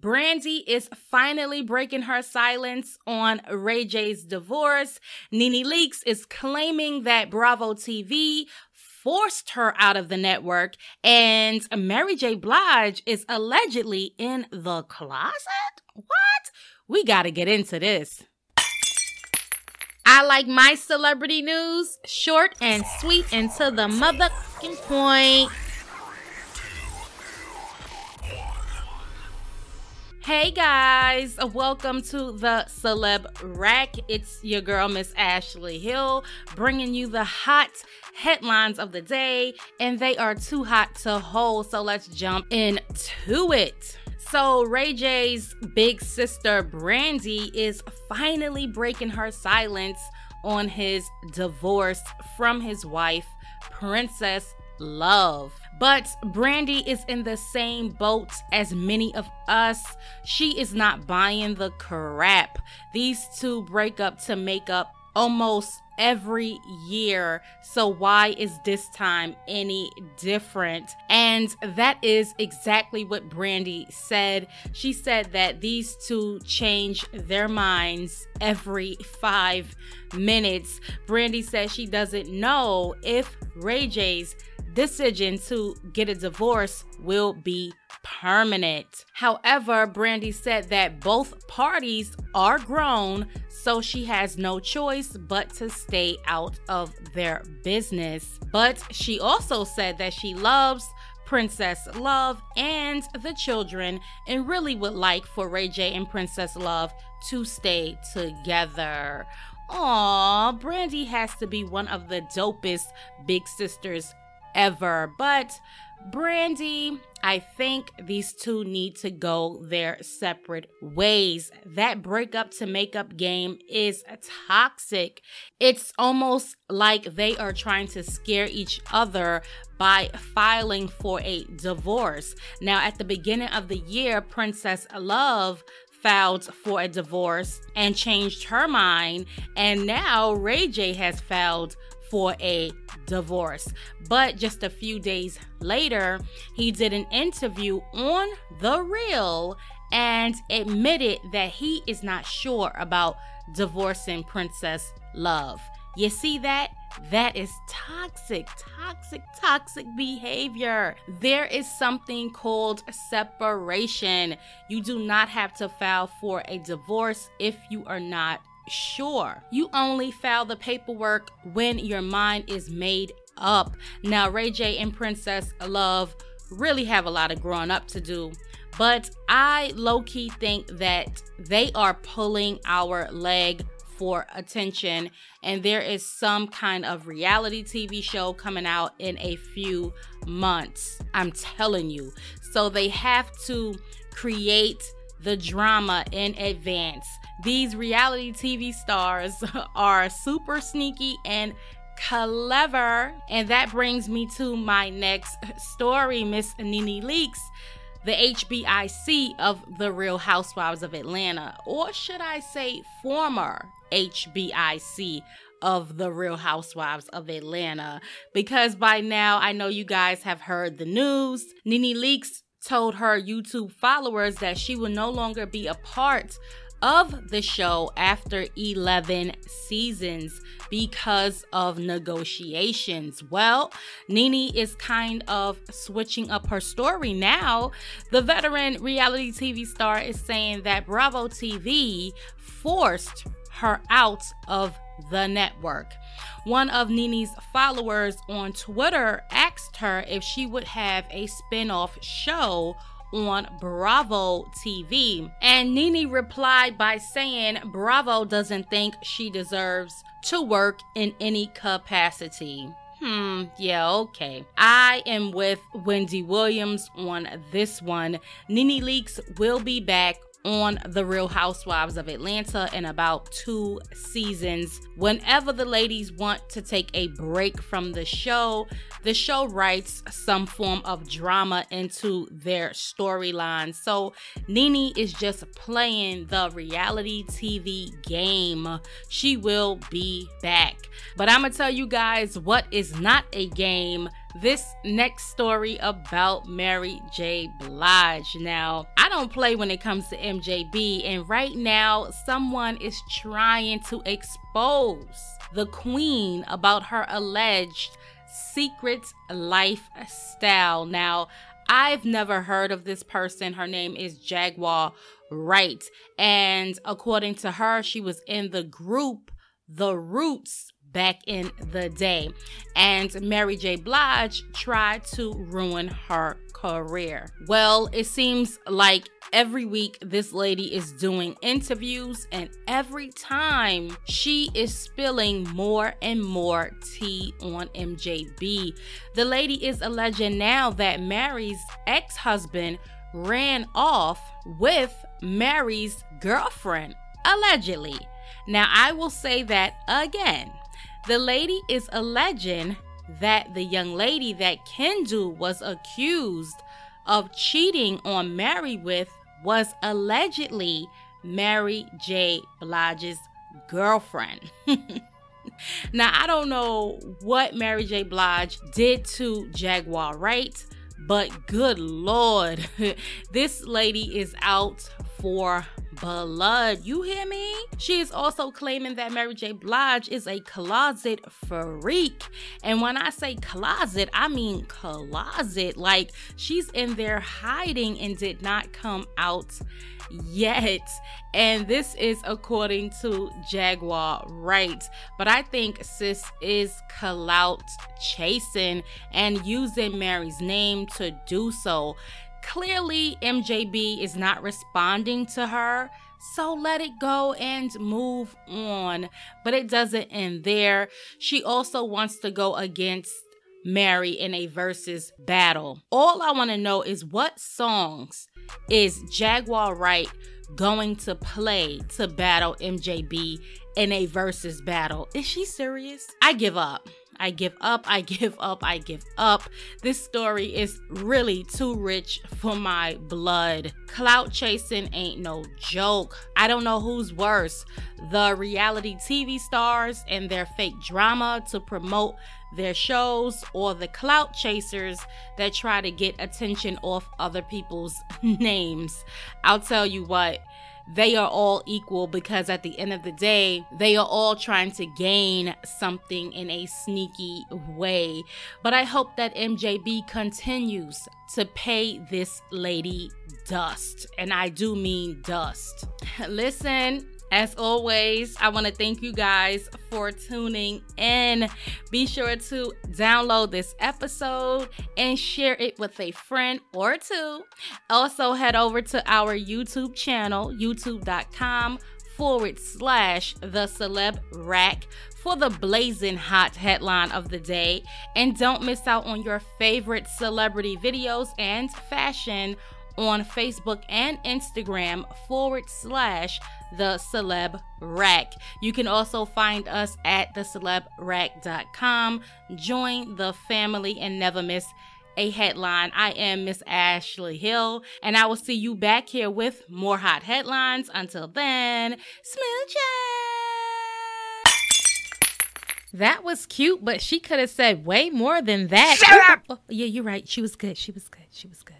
Brandy is finally breaking her silence on Ray J's divorce. Nene Leakes is claiming that Bravo TV forced her out of the network, and Mary J. Blige is allegedly in the closet? What? We gotta get into this. I like my celebrity news short and sweet and to the motherfucking point. Hey guys, uh, welcome to the Celeb Rack. It's your girl, Miss Ashley Hill, bringing you the hot headlines of the day, and they are too hot to hold. So let's jump into it. So, Ray J's big sister, Brandy, is finally breaking her silence on his divorce from his wife, Princess Love. But Brandy is in the same boat as many of us. She is not buying the crap. These two break up to make up almost every year. So why is this time any different? And that is exactly what Brandy said. She said that these two change their minds every five minutes. Brandy says she doesn't know if Ray J's decision to get a divorce will be permanent. However, Brandy said that both parties are grown, so she has no choice but to stay out of their business. But she also said that she loves Princess Love and the children and really would like for Ray J and Princess Love to stay together. Aw, Brandy has to be one of the dopest big sisters ever. But Brandy, I think these two need to go their separate ways. That breakup to makeup game is toxic. It's almost like they are trying to scare each other by filing for a divorce. Now, at the beginning of the year, Princess Love filed for a divorce and changed her mind, and now Ray J has filed for a divorce. But just a few days later, he did an interview on The Real and admitted that he is not sure about divorcing Princess Love. You see that? That is toxic, toxic, toxic behavior. There is something called separation. You do not have to file for a divorce if you are not sure. You only file the paperwork when your mind is made up. Now, Ray J and Princess Love really have a lot of growing up to do. But I low key think that they are pulling our leg for attention, and there is some kind of reality TV show coming out in a few months. I'm telling you. So they have to create the drama in advance. These reality TV stars are super sneaky and clever. And that brings me to my next story, Miss Nene Leakes the HBIC of the Real Housewives of Atlanta, or should I say, former HBIC of the Real Housewives of Atlanta. Because by now, I know you guys have heard the news. Nene Leakes told her YouTube followers that she will no longer be a part of the show after 11 seasons because of negotiations. Well, Nene is kind of switching up her story now. The veteran reality TV star is saying that Bravo TV forced her out of the network. One of Nene's followers on Twitter asked her if she would have a spin off show on Bravo TV. And Nini replied by saying Bravo doesn't think she deserves to work in any capacity. Hmm, yeah, okay. I am with Wendy Williams on this one. Nene Leakes will be back on The Real Housewives of Atlanta in about two seasons. Whenever the ladies want to take a break from the show, the show writes some form of drama into their storyline. So Nene is just playing the reality TV game. She will be back. But I'm going to tell you guys what is not a game this next story about Mary J. Blige. Now, I don't play when it comes to MJB, and right now, someone is trying to expose the queen about her alleged secret lifestyle. Now, I've never heard of this person. Her name is Jaguar Wright. And according to her, she was in the group The Roots back in the day. And Mary J. Blige tried to ruin her career. Well, it seems like every week this lady is doing interviews, and every time she is spilling more and more tea on MJB. The lady is alleging now that Mary's ex husband ran off with Mary's girlfriend, allegedly. Now, I will say that again. The lady is alleging that the young lady that Kendu was accused of cheating on Mary with was allegedly Mary J. Blige's girlfriend. now, I don't know what Mary J. Blige did to Jaguar Wright, but good lord, this lady is out for blood. You hear me? She is also claiming that Mary J. Blige is a closet freak. And when I say closet, I mean closet. Like she's in there hiding and did not come out yet. And this is according to Jaguar Wright. But I think sis is clout chasing and using Mary's name to do so. Clearly, MJB is not responding to her. So let it go and move on. But it doesn't end there. She also wants to go against Mary in a versus battle. All I want to know is what songs is Jaguar Wright going to play to battle MJB in a versus battle? Is she serious? I give up. I give up, I give up, I give up. This story is really too rich for my blood. Clout chasing ain't no joke. I don't know who's worse the reality TV stars and their fake drama to promote their shows or the clout chasers that try to get attention off other people's names. I'll tell you what, they are all equal because at the end of the day, they are all trying to gain something in a sneaky way. But I hope that MJB continues to pay this lady dust. And I do mean dust. Listen, as always, I want to thank you guys for tuning in. Be sure to download this episode and share it with a friend or two. Also, head over to our YouTube channel, youtube.com forward slash the celeb rack for the blazing hot headline of the day. And don't miss out on your favorite celebrity videos and fashion on Facebook and Instagram forward slash the celeb rack. You can also find us at thecelebrack.com. Join the family and never miss a headline. I am Miss Ashley Hill, and I will see you back here with more hot headlines. Until then, smooches. That was cute, but she could have said way more than that. Shut up! Oh, yeah, you're right. She was good. She was good. She was good.